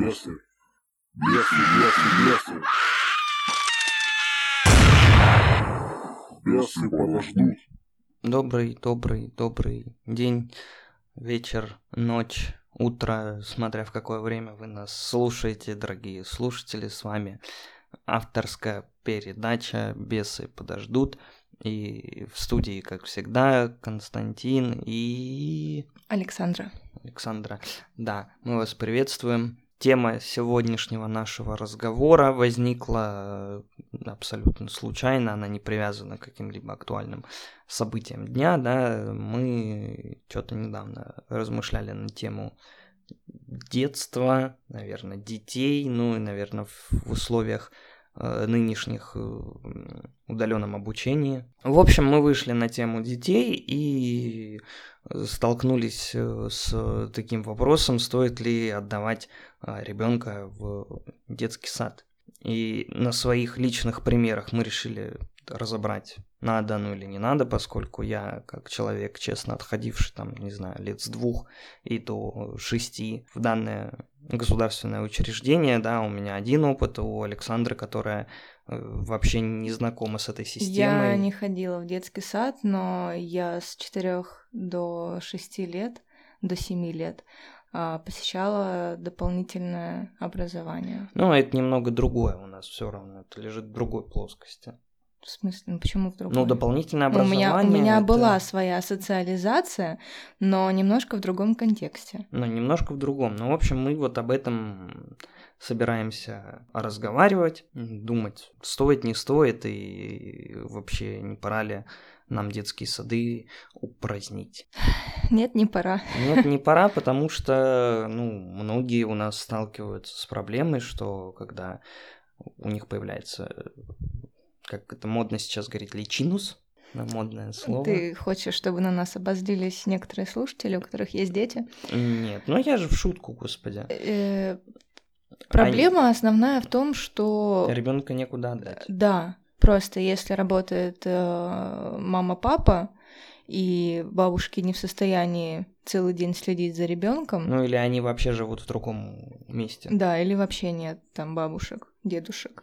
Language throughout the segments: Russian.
Бесы. Бесы, бесы, бесы. Бесы подождут. Добрый, добрый, добрый день, вечер, ночь, утро, смотря в какое время вы нас слушаете, дорогие слушатели, с вами авторская передача «Бесы подождут». И в студии, как всегда, Константин и... Александра. Александра. Да, мы вас приветствуем. Тема сегодняшнего нашего разговора возникла э, абсолютно случайно, она не привязана к каким-либо актуальным событиям дня, да, мы что-то недавно размышляли на тему детства, наверное, детей, ну и, наверное, в условиях нынешних э, удаленном обучении. В общем, мы вышли на тему детей и столкнулись э, с таким вопросом, стоит ли отдавать ребенка в детский сад. И на своих личных примерах мы решили разобрать, надо ну или не надо, поскольку я, как человек, честно отходивший, там, не знаю, лет с двух и до шести в данное государственное учреждение, да, у меня один опыт, у Александры, которая э, вообще не знакома с этой системой. Я не ходила в детский сад, но я с четырех до шести лет, до семи лет а, посещала дополнительное образование. Ну, это немного другое у нас все равно, это лежит в другой плоскости. В смысле, ну почему в другой? Ну, дополнительное образование. У меня, у меня это... была своя социализация, но немножко в другом контексте. Ну, немножко в другом. Ну, в общем, мы вот об этом собираемся разговаривать, думать, стоит, не стоит, и вообще не пора ли нам детские сады упразднить. Нет, не пора. Нет, не пора, потому что, ну, многие у нас сталкиваются с проблемой, что когда у них появляется как это модно сейчас говорить, личинус, модное слово. Ты хочешь, чтобы на нас обозлились некоторые слушатели, у которых есть дети? Нет, ну я же в шутку, господи. Э, проблема основная в том, что... Ребенка некуда отдать. Да, просто если работает э, мама-папа, и бабушки не в состоянии целый день следить за ребенком. Ну или они вообще живут в другом месте. Да, или вообще нет там бабушек, дедушек.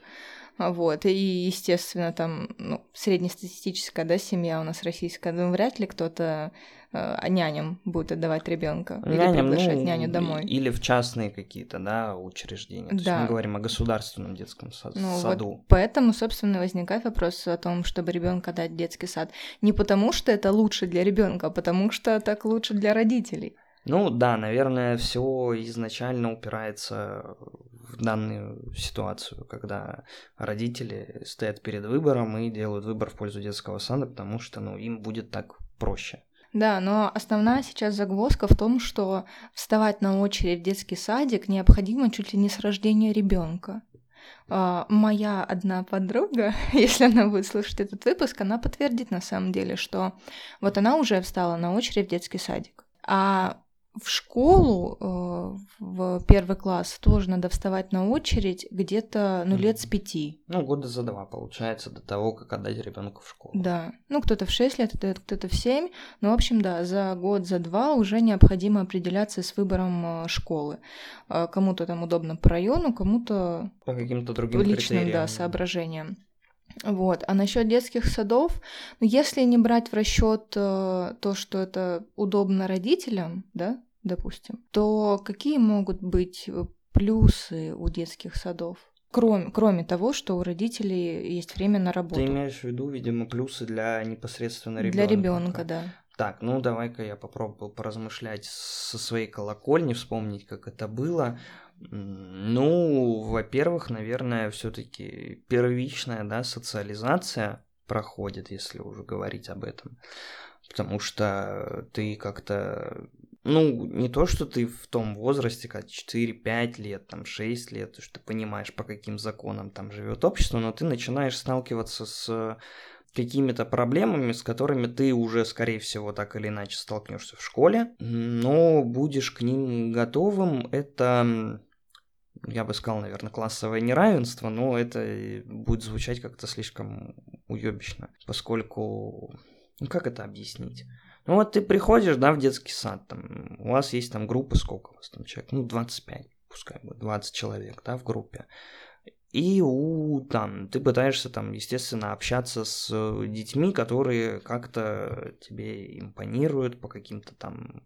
Вот, и, естественно, там, ну, среднестатистическая, да, семья у нас российская, ну, вряд ли кто-то э, няням будет отдавать ребенка или приглашать ну, няню домой. Или в частные какие-то, да, учреждения. То да. есть мы говорим о государственном детском сад, ну, саду. Вот поэтому, собственно, возникает вопрос о том, чтобы ребенка дать в детский сад. Не потому, что это лучше для ребенка, а потому что так лучше для родителей. Ну да, наверное, все изначально упирается в данную ситуацию, когда родители стоят перед выбором и делают выбор в пользу детского сада, потому что ну, им будет так проще. Да, но основная сейчас загвоздка в том, что вставать на очередь в детский садик необходимо чуть ли не с рождения ребенка. Uh, моя одна подруга, если она будет слушать этот выпуск, она подтвердит на самом деле, что вот она уже встала на очередь в детский садик. А в школу, э, в первый класс тоже надо вставать на очередь где-то, ну, лет с пяти. Ну, года за два, получается, до того, как отдать ребенка в школу. Да. Ну, кто-то в шесть лет, кто-то в семь. Ну, в общем, да, за год, за два уже необходимо определяться с выбором э, школы. Э, кому-то там удобно по району, кому-то... По каким-то другим личным, критериям. да, соображениям. Вот. А насчет детских садов, ну, если не брать в расчет э, то, что это удобно родителям, да, допустим, то какие могут быть э, плюсы у детских садов? Кроме, кроме того, что у родителей есть время на работу. Ты имеешь в виду, видимо, плюсы для непосредственно ребенка. Для ребенка, да. Так, ну давай-ка я попробую поразмышлять со своей колокольни, вспомнить, как это было. Ну, во-первых, наверное, все-таки первичная, да, социализация проходит, если уже говорить об этом. Потому что ты как-то ну, не то, что ты в том возрасте, как 4-5 лет, там 6 лет, что ты понимаешь, по каким законам там живет общество, но ты начинаешь сталкиваться с какими-то проблемами, с которыми ты уже, скорее всего, так или иначе столкнешься в школе, но будешь к ним готовым. Это, я бы сказал, наверное, классовое неравенство, но это будет звучать как-то слишком уебищно, поскольку... Ну, как это объяснить? Ну вот ты приходишь, да, в детский сад, там, у вас есть там группа, сколько у вас там человек? Ну, 25, пускай будет 20 человек, да, в группе. И у там ты пытаешься там, естественно, общаться с детьми, которые как-то тебе импонируют по каким-то там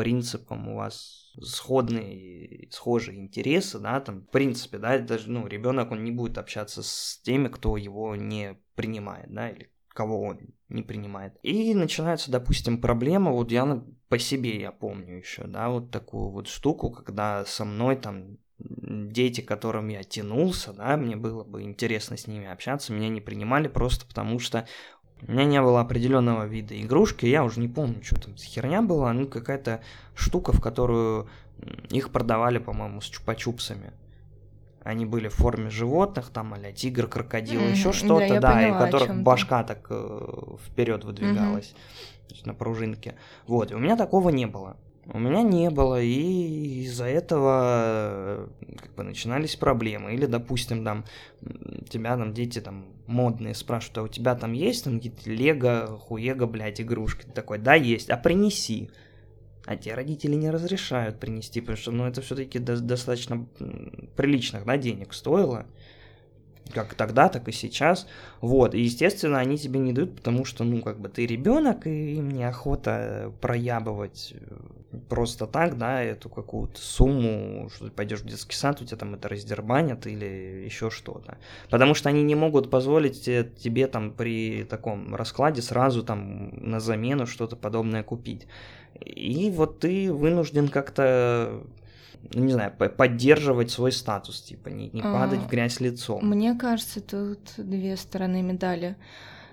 принципам, у вас сходные, схожие интересы, да, там, в принципе, да, даже, ну, ребенок, он не будет общаться с теми, кто его не принимает, да, или кого он не принимает. И начинается, допустим, проблема, вот я по себе я помню еще, да, вот такую вот штуку, когда со мной там дети, которым я тянулся, да, мне было бы интересно с ними общаться, меня не принимали просто потому, что у меня не было определенного вида игрушки, я уже не помню, что там херня была, ну какая-то штука, в которую их продавали, по-моему, с чупа-чупсами. Они были в форме животных, там, а тигр, крокодил, mm-hmm. еще что-то, да, да и у которых башка так э, вперед выдвигалась, mm-hmm. то есть на пружинке. Вот, и у меня такого не было. У меня не было, и из-за этого как бы начинались проблемы. Или, допустим, там тебя там дети там модные спрашивают, а у тебя там есть там какие-то лего, хуега, блядь, игрушки? Ты такой, да, есть, а принеси. А те родители не разрешают принести, потому что, ну, это все-таки до- достаточно приличных, да, денег стоило как тогда, так и сейчас. Вот, и, естественно, они тебе не дают, потому что, ну, как бы ты ребенок, и им неохота проябывать э, просто так, да, эту какую-то сумму, что ты пойдешь в детский сад, у тебя там это раздербанят или еще что-то. Потому что они не могут позволить тебе там при таком раскладе сразу там на замену что-то подобное купить. И вот ты вынужден как-то ну, не знаю, поддерживать свой статус, типа, не, не падать а, в грязь лицом. Мне кажется, тут две стороны медали.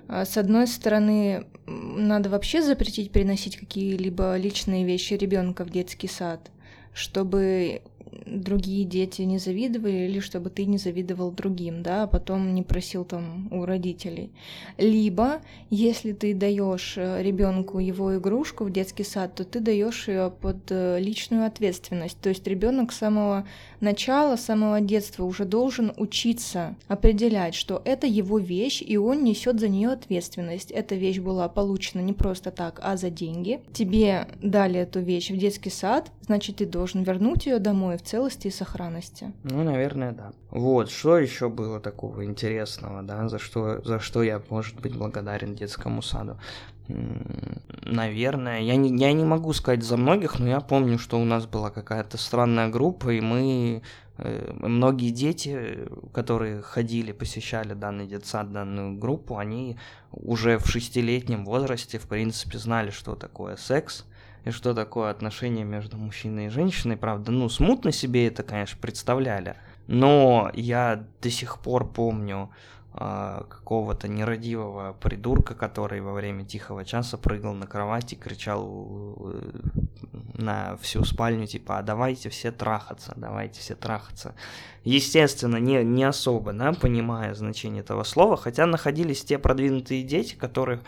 А, с одной стороны, надо вообще запретить приносить какие-либо личные вещи ребенка в детский сад, чтобы другие дети не завидовали, или чтобы ты не завидовал другим, да, а потом не просил там у родителей. Либо, если ты даешь э, ребенку его игрушку в детский сад, то ты даешь ее под э, личную ответственность. То есть ребенок с самого начала, с самого детства уже должен учиться определять, что это его вещь, и он несет за нее ответственность. Эта вещь была получена не просто так, а за деньги. Тебе дали эту вещь в детский сад, значит, ты должен вернуть ее домой в целости и сохранности. Ну, наверное, да. Вот, что еще было такого интересного, да, за что, за что я, может быть, благодарен детскому саду? Наверное, я не, я не могу сказать за многих, но я помню, что у нас была какая-то странная группа, и мы э, многие дети, которые ходили, посещали данный детсад, данную группу, они уже в шестилетнем возрасте, в принципе, знали, что такое секс, что такое отношение между мужчиной и женщиной. Правда, ну, смутно себе это, конечно, представляли. Но я до сих пор помню э, какого-то нерадивого придурка, который во время тихого часа прыгал на кровать и кричал э, на всю спальню, типа, а давайте все трахаться, давайте все трахаться. Естественно, не, не особо, да, понимая значение этого слова, хотя находились те продвинутые дети, которых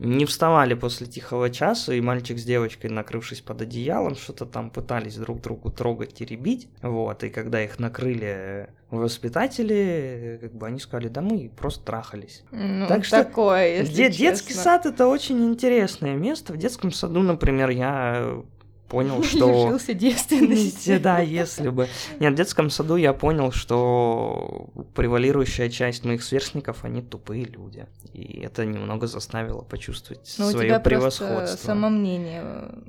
не вставали после тихого часа, и мальчик с девочкой, накрывшись под одеялом, что-то там пытались друг другу трогать, теребить, вот, и когда их накрыли воспитатели, как бы они сказали, да мы просто трахались. Ну, так что такое, если де- детский сад это очень интересное место. В детском саду, например, я понял, что... Лишился девственности. Да, если бы. Нет, в детском саду я понял, что превалирующая часть моих сверстников, они тупые люди. И это немного заставило почувствовать Но свое у тебя превосходство. Самомнение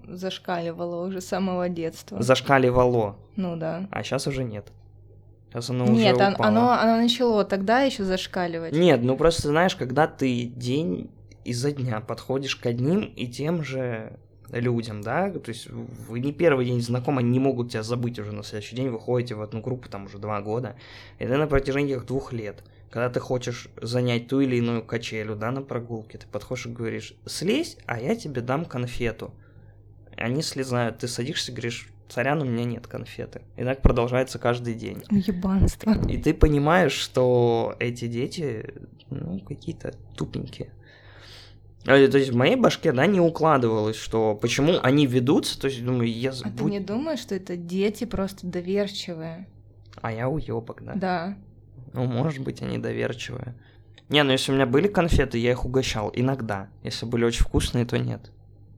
зашкаливало уже с самого детства. Зашкаливало. Ну да. А сейчас уже нет. Сейчас оно Нет, уже упало. оно, оно начало тогда еще зашкаливать. Нет, ну просто знаешь, когда ты день изо дня подходишь к одним и тем же людям, да, то есть вы не первый день знакомы, они не могут тебя забыть уже на следующий день, вы ходите в одну группу там уже два года, и ты на протяжении этих двух лет, когда ты хочешь занять ту или иную качелю, да, на прогулке, ты подходишь и говоришь, слезь, а я тебе дам конфету. Они слезают, ты садишься и говоришь, царян, у меня нет конфеты. И так продолжается каждый день. Ебанство. И ты понимаешь, что эти дети, ну, какие-то тупенькие. Э, то есть в моей башке, да, не укладывалось, что почему они ведутся, то есть думаю, я... А ты не думаешь, что это дети просто доверчивые? А я уёбок, да? Да. Ну, может быть, они доверчивые. Не, ну если у меня были конфеты, я их угощал. Иногда. Если были очень вкусные, то нет.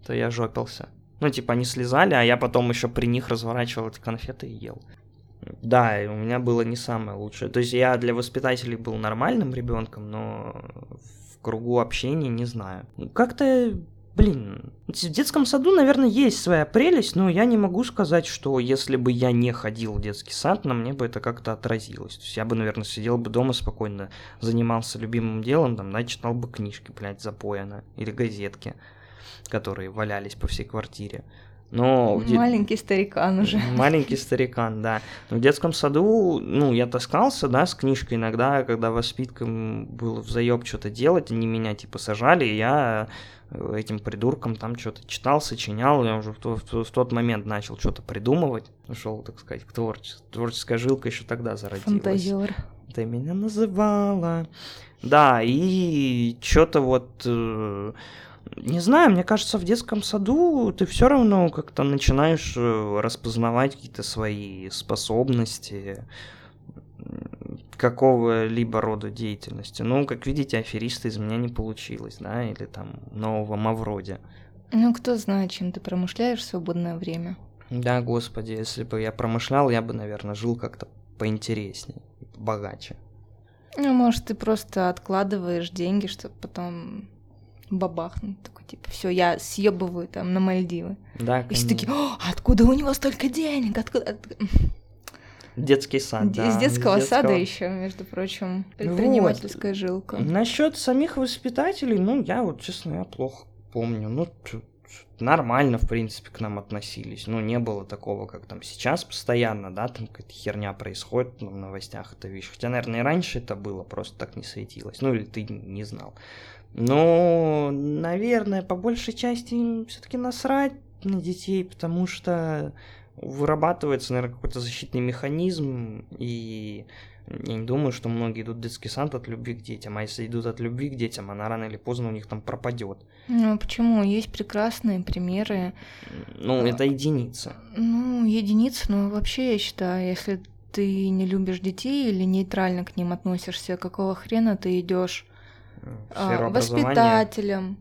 То я жопился. Ну, типа, они слезали, а я потом еще при них разворачивал эти конфеты и ел. Да, у меня было не самое лучшее. То есть я для воспитателей был нормальным ребенком, но кругу общения не знаю. Ну, Как-то, блин, в детском саду, наверное, есть своя прелесть, но я не могу сказать, что если бы я не ходил в детский сад, на мне бы это как-то отразилось. То есть я бы, наверное, сидел бы дома спокойно, занимался любимым делом, там, да, читал бы книжки, блядь, запояно, или газетки, которые валялись по всей квартире. Но де- Маленький старикан уже. Маленький старикан, да. Но в детском саду, ну, я таскался, да, с книжкой иногда, когда воспиткам было в заеб что-то делать, они меня, типа, сажали, и я э, этим придурком там что-то читал, сочинял, я уже в, то- в в тот момент начал что-то придумывать, ушел, так сказать, к творчеству. Творческая жилка еще тогда зародилась. Фантазер. Ты меня называла. Да, и что-то вот... э, Не знаю, мне кажется, в детском саду ты все равно как-то начинаешь э, распознавать какие-то свои способности какого-либо рода деятельности. Ну, как видите, афериста из меня не получилось, да, или там нового Мавроди. Ну, кто знает, чем ты промышляешь в свободное время. Да, господи, если бы я промышлял, я бы, наверное, жил как-то поинтереснее, богаче. Ну, может, ты просто откладываешь деньги, чтобы потом бабахнуть. Такой, типа, все, я съебываю там на Мальдивы. Да, И все такие, «О, откуда у него столько денег? Откуда? от- Детский сад, да. Из детского из сада детского. еще, между прочим, предпринимательская жилка. Насчет самих воспитателей, ну, я вот, честно, я плохо помню. Ну, нормально, в принципе, к нам относились. Ну, не было такого, как там сейчас постоянно, да, там какая-то херня происходит ну, в новостях, это вещь. Хотя, наверное, и раньше это было, просто так не светилось. Ну, или ты не знал. Но, наверное, по большей части им все-таки насрать на детей, потому что вырабатывается, наверное, какой-то защитный механизм, и я не думаю, что многие идут в детский сад от любви к детям, а если идут от любви к детям, она рано или поздно у них там пропадет. Ну, почему? Есть прекрасные примеры. Ну, А. это единица. Ну, единицы, но вообще, я считаю, если ты не любишь детей или нейтрально к ним относишься, какого хрена ты идешь воспитателем,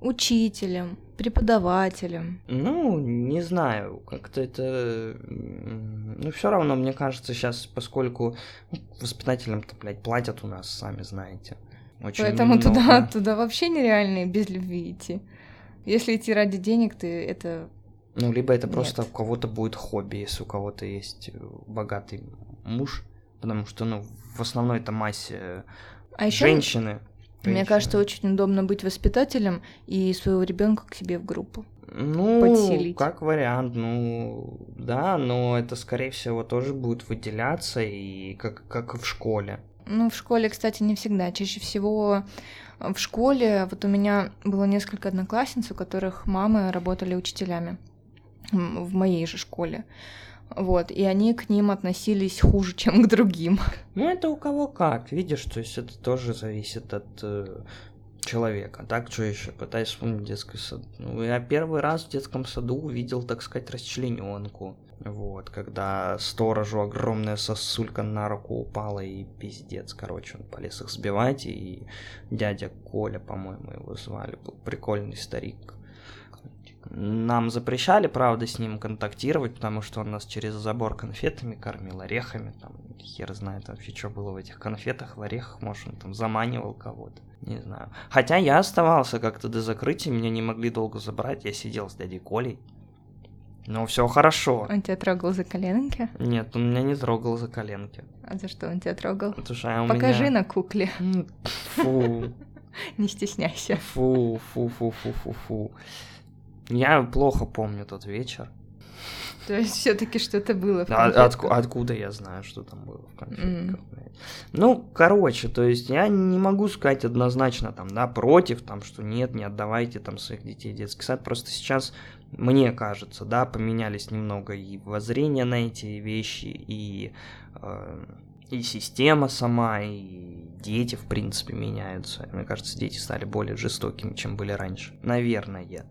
учителем, преподавателем? Ну, не знаю, как-то это... Ну, все равно, мне кажется, сейчас, поскольку ну, воспитателям-то, блядь, платят у нас, сами знаете. Очень Поэтому много. туда, туда вообще нереально без любви идти. Если идти ради денег, ты это... Ну, либо это Нет. просто у кого-то будет хобби, если у кого-то есть э, богатый муж, потому что, ну, в основной-то массе А еще женщины. Мне женщины. кажется, очень удобно быть воспитателем и своего ребенка к себе в группу. Ну, подселить. как вариант, ну, да, но это, скорее всего, тоже будет выделяться, и как, как и в школе. Ну, в школе, кстати, не всегда. Чаще всего э, в школе вот у меня было несколько одноклассниц, у которых мамы работали учителями в моей же школе. Вот, и они к ним относились хуже, чем к другим. Ну, это у кого как, видишь, то есть это тоже зависит от э, человека. Так, что еще? Пытаюсь вспомнить детский сад. Ну, я первый раз в детском саду увидел, так сказать, расчлененку. Вот, когда сторожу огромная сосулька на руку упала и пиздец, короче, он полез их сбивать, и дядя Коля, по-моему, его звали, был прикольный старик. Нам запрещали, правда, с ним контактировать, потому что он нас через забор конфетами кормил, орехами, там, хер знает вообще, что было в этих конфетах, в орехах, может, он там заманивал кого-то, не знаю. Хотя я оставался как-то до закрытия, меня не могли долго забрать, я сидел с дядей Колей. Ну, все хорошо. Он тебя трогал за коленки? Нет, он меня не трогал за коленки. А за что он тебя трогал? Что у Покажи меня... на кукле, Фу, не стесняйся. фу, фу, фу, фу, фу, фу. Я плохо помню тот вечер. То есть все-таки что-то было в А- отку- откуда я знаю, что там было в конфетках, блядь? Ну, короче, то есть я не могу сказать однозначно там, да, против, там, что нет, не отдавайте там своих детей в детский сад. Просто сейчас, мне кажется, да, поменялись немного и воззрения на эти вещи, и, э, и система сама, и дети, в принципе, меняются. Мне кажется, дети стали более жестокими, чем были раньше. Наверное.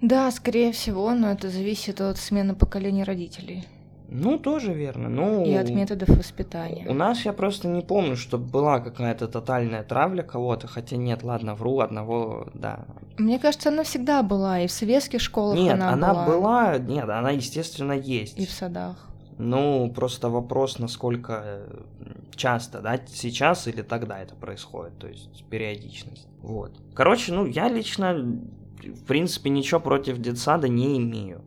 Да, скорее всего, но это зависит от смены поколений родителей Ну, тоже верно. Ну, и от методов воспитания. У нас я просто не помню, что была какая-то тотальная травля кого-то, хотя нет, ладно, вру, одного, да. Мне кажется, она всегда была, и в советских школах Нет, она, она была, была, нет, она, естественно, есть. и в садах. Ну, просто вопрос, насколько э, часто, да, сейчас или тогда это происходит, то есть периодичность. Вот. Короче, ну, я лично, в принципе, ничего против детсада не имею.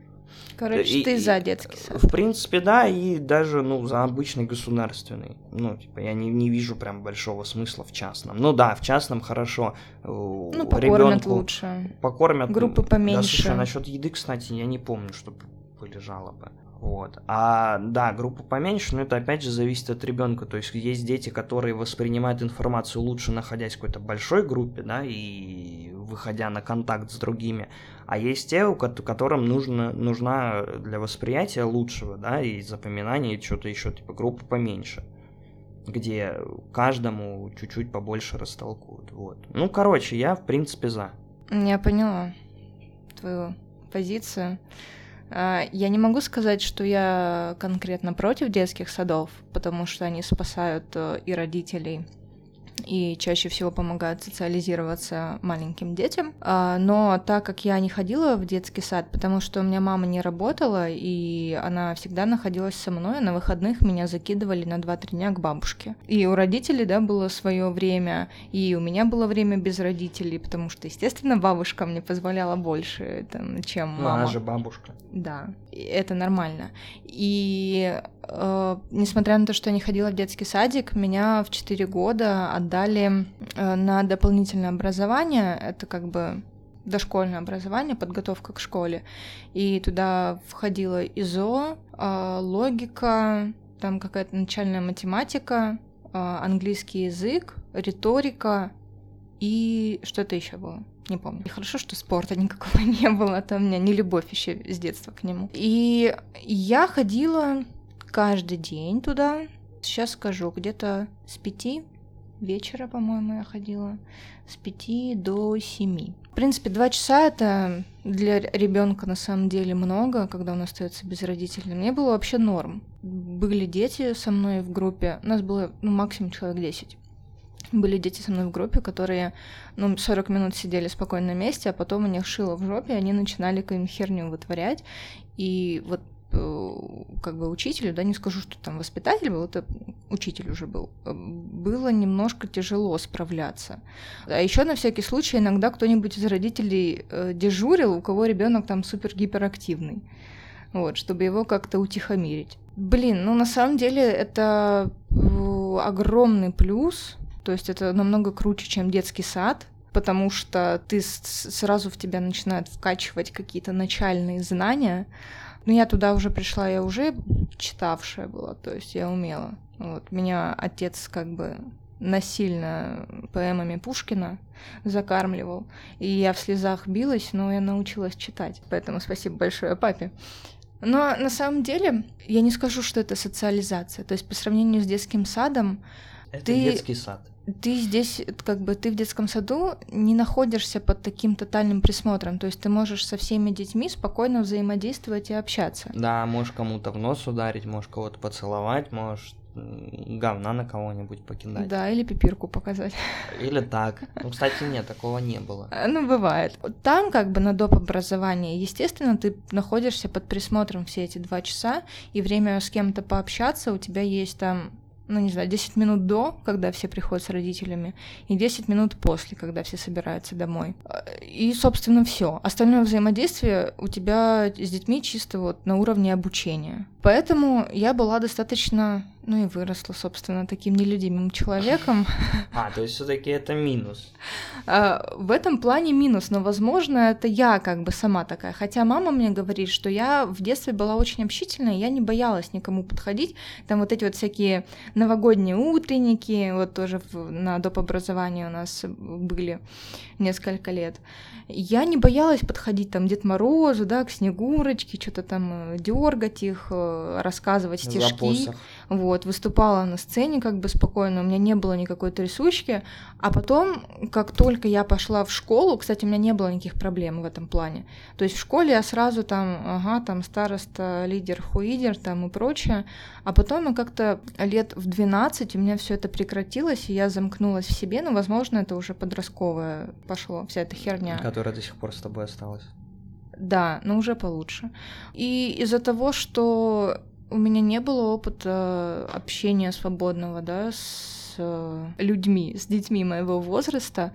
Короче, И- ты за детский сад. В принципе, да, и даже, ну, за обычный государственный. Ну, типа, я не, не вижу прям большого смысла в частном. Ну да, в частном хорошо. Ну, покормят лучше. Покормят. Группы Да, поменьше. слушай, насчет еды, кстати, я не помню, чтобы были жалобы. Вот. А да, группа поменьше, но это опять же зависит от ребенка. То есть есть дети, которые воспринимают информацию лучше, находясь в какой-то большой группе, да, и выходя на контакт с другими. А есть те, у кот- которым нужно, нужна для восприятия лучшего, да, и запоминания, и что-то еще, типа группа поменьше где каждому чуть-чуть побольше растолкуют. Вот. Ну, короче, я в принципе за. Я поняла твою позицию. А, Я не могу сказать, что я конкретно против детских садов, потому что они спасают э, и родителей, и чаще всего помогают социализироваться маленьким детям. А, Но так как я не ходила в детский сад, потому что у меня мама не работала, и она всегда находилась со мной, а на выходных меня закидывали на 2-3 дня к бабушке. И у родителей, да, было свое время, и у меня было время без родителей, потому что, естественно, бабушка мне позволяла больше, там, чем Ну, мама. она же бабушка. Да, это нормально. И э, несмотря на то, что я не ходила в детский садик, меня в 4 года отдали э, на дополнительное образование. Это как бы дошкольное образование, подготовка к школе. И туда входила ИЗО, э, логика, там какая-то начальная математика, э, английский язык, риторика и что-то еще было. Не помню. И хорошо, что спорта никакого не было, там у меня не любовь еще с детства к нему. И я ходила каждый день туда. Сейчас скажу, где-то с пяти вечера, по-моему, я ходила. С пяти до семи. В принципе, два часа это для ребенка на самом деле много, когда он остается без родителей. Мне было вообще норм. Были дети со мной в группе. У нас было ну, максимум человек 10 были дети со мной в группе, которые, ну, 40 минут сидели спокойно на месте, а потом у них шило в жопе, и они начинали какую-нибудь херню вытворять. И вот как бы учителю, да, не скажу, что там воспитатель был, это учитель уже был, э, было немножко тяжело справляться. А еще на всякий случай иногда кто-нибудь из родителей э, дежурил, у кого ребенок там супер гиперактивный. Вот, чтобы его как-то утихомирить. Блин, ну на самом деле это э, огромный плюс, то есть это намного круче, чем детский сад, потому что ты сразу в тебя начинают вкачивать какие-то начальные знания. Но я туда уже пришла, я уже читавшая была, то есть я умела. Вот. Меня отец как бы насильно поэмами Пушкина закармливал, и я в слезах билась, но я научилась читать. Поэтому спасибо большое папе. Но на самом деле я не скажу, что это социализация. То есть по сравнению с детским садом, Это Ты- детский сад. Ты здесь, как бы, ты в детском саду не находишься под таким тотальным присмотром. То есть ты можешь со всеми детьми спокойно взаимодействовать и общаться. Да, можешь кому-то в нос ударить, можешь кого-то поцеловать, можешь говна на кого-нибудь покидать. Да, или пипирку показать. Или так. Ну, кстати, нет, такого не было. А, Ну, бывает. Там, как бы, на доп. образовании, естественно, ты находишься под присмотром все эти два часа, и время с кем-то пообщаться у тебя есть там ну, не знаю, 10 минут до, когда все приходят с родителями, и 10 минут после, когда все собираются домой. И, собственно, все. Остальное взаимодействие у тебя с детьми чисто вот на уровне обучения. Поэтому я была достаточно, ну и выросла, собственно, таким нелюдимым человеком, А, то есть все-таки это минус. А, В этом плане минус, но, возможно, это я как бы сама такая. Хотя мама мне говорит, что я в детстве была очень общительная, я не боялась никому подходить. Там вот эти вот всякие новогодние утренники, вот тоже в- на доп. образовании у нас были несколько лет. Я не боялась подходить там Дед Морозу, да, к Снегурочке, что-то там дергать их, э, рассказывать За стишки. посох. Вот, выступала на сцене как бы спокойно, у меня не было никакой трясучки. А потом, как только я пошла в школу, кстати, у меня не было никаких проблем в этом плане. То есть в школе я сразу там, ага, там староста, лидер, хуидер там и прочее. А потом я как-то лет в 12 у меня все это прекратилось, и я замкнулась в себе. Ну, возможно, это уже подростковое пошло, вся эта херня. Которая до сих пор с тобой осталась. Да, но уже получше. И из-за того, что у меня не было опыта общения свободного, да, с э, людьми, с детьми моего возраста.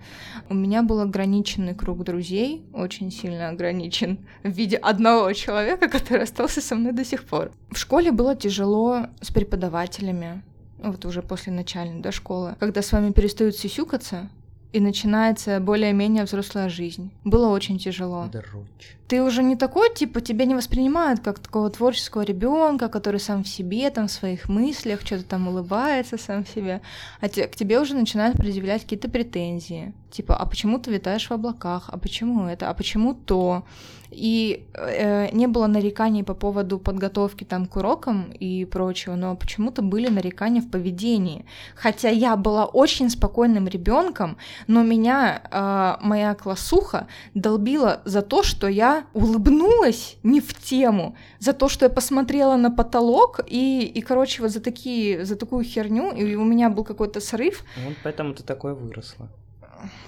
У меня был ограниченный круг друзей, очень сильно ограничен, в виде одного человека, который остался со мной до сих пор. В школе было тяжело с преподавателями, вот уже после начальной да, школы, когда с вами перестают сисюкаться, и начинается более-менее взрослая жизнь. Было очень тяжело. Дрочь. Ты уже не такой, типа, тебя не воспринимают как такого творческого ребенка, который сам в себе, там, в своих мыслях, что-то там улыбается сам в себе, а те, к тебе уже начинают предъявлять какие-то претензии. Типа, а почему ты витаешь в облаках? А почему это? А почему то? И э, не было нареканий по поводу подготовки там к урокам и прочего, но почему-то были нарекания в поведении. Хотя я была очень спокойным ребенком, но меня э, моя классуха долбила за то, что я улыбнулась не в тему, за то, что я посмотрела на потолок и, и короче, вот за такие, за такую херню, и у меня был какой-то срыв. Вот поэтому ты такой выросла.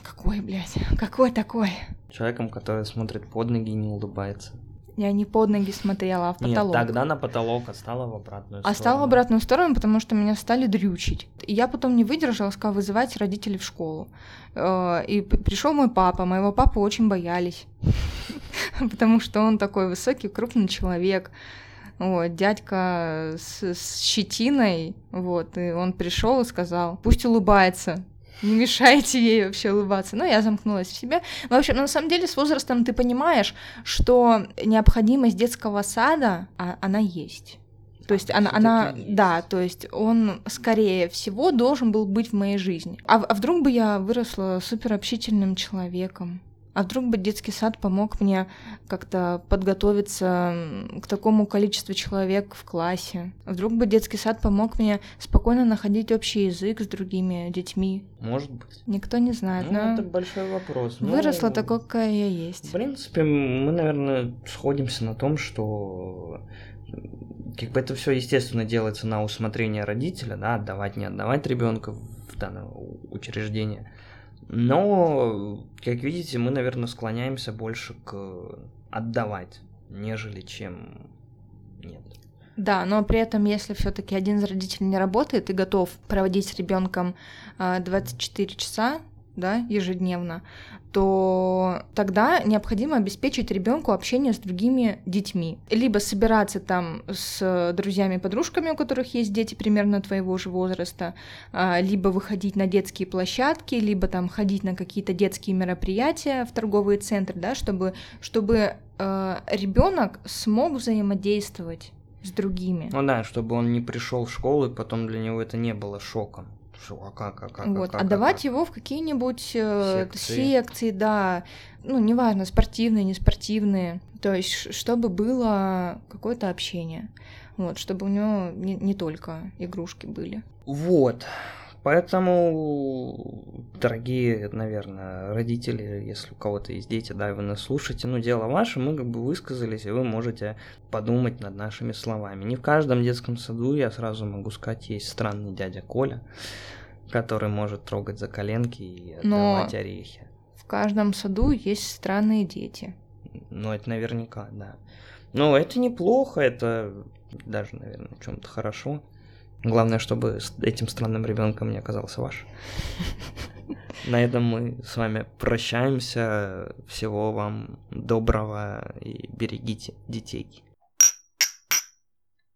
Какой, блядь? Какой такой? Человеком, который смотрит под ноги и не улыбается. Я не под ноги смотрела, а в потолок. Нет, тогда на потолок, а стала в обратную сторону. А стала в обратную сторону, потому что меня стали дрючить. И я потом не выдержала, сказала вызывать родителей в школу. Э, и пришел мой папа, моего папу очень боялись, потому что он такой высокий, крупный человек. Вот, дядька с, с щетиной, вот, и он пришел и сказал, пусть улыбается, не мешайте ей вообще улыбаться. Ну, я замкнулась в себе. В общем, на самом деле, с возрастом ты понимаешь, что необходимость детского сада, а, она есть. То есть она, она да, то есть он, скорее всего, должен был быть в моей жизни. А, а вдруг бы я выросла супер общительным человеком? А вдруг бы детский сад помог мне как-то подготовиться к такому количеству человек в классе? А вдруг бы детский сад помог мне спокойно находить общий язык с другими детьми? Может быть. Никто не знает. Ну, но это большой вопрос. Выросла ну, такой, какая я есть. В принципе, мы, наверное, сходимся на том, что как бы это все естественно делается на усмотрение родителя, да, отдавать, не отдавать ребенка в данное учреждение. Но, как видите, мы, наверное, склоняемся больше к отдавать, нежели чем нет. Да, но при этом, если все-таки один из родителей не работает и готов проводить с ребенком 24 часа, да, ежедневно, то тогда необходимо обеспечить ребенку общение с другими детьми. Либо собираться там с друзьями подружками, у которых есть дети примерно твоего же возраста, а, либо выходить на детские площадки, либо там ходить на какие-то детские мероприятия в торговые центры, да, чтобы, чтобы э, ребенок смог взаимодействовать с другими. Ну да, чтобы он не пришел в школу, и потом для него это не было шоком. А как, а как, вот, а как, отдавать а как? его в какие-нибудь э, Секции. секции, да, ну, неважно, спортивные, не спортивные, то есть, чтобы было какое-то общение, вот, чтобы у него не, не только игрушки были. Вот. Поэтому, дорогие, наверное, родители, если у кого-то есть дети, да, вы нас слушаете, ну, дело ваше, мы как бы высказались, и вы можете подумать над нашими словами. Не в каждом детском саду, я сразу могу сказать, есть странный дядя Коля, который может трогать за коленки и Но- отдавать орехи. В каждом саду есть странные дети. Ну, это наверняка, да. Но это неплохо, это даже, наверное, в чем-то хорошо. Главное, чтобы с этим странным ребенком не оказался ваш. На этом мы с вами прощаемся. Всего вам доброго и берегите детей.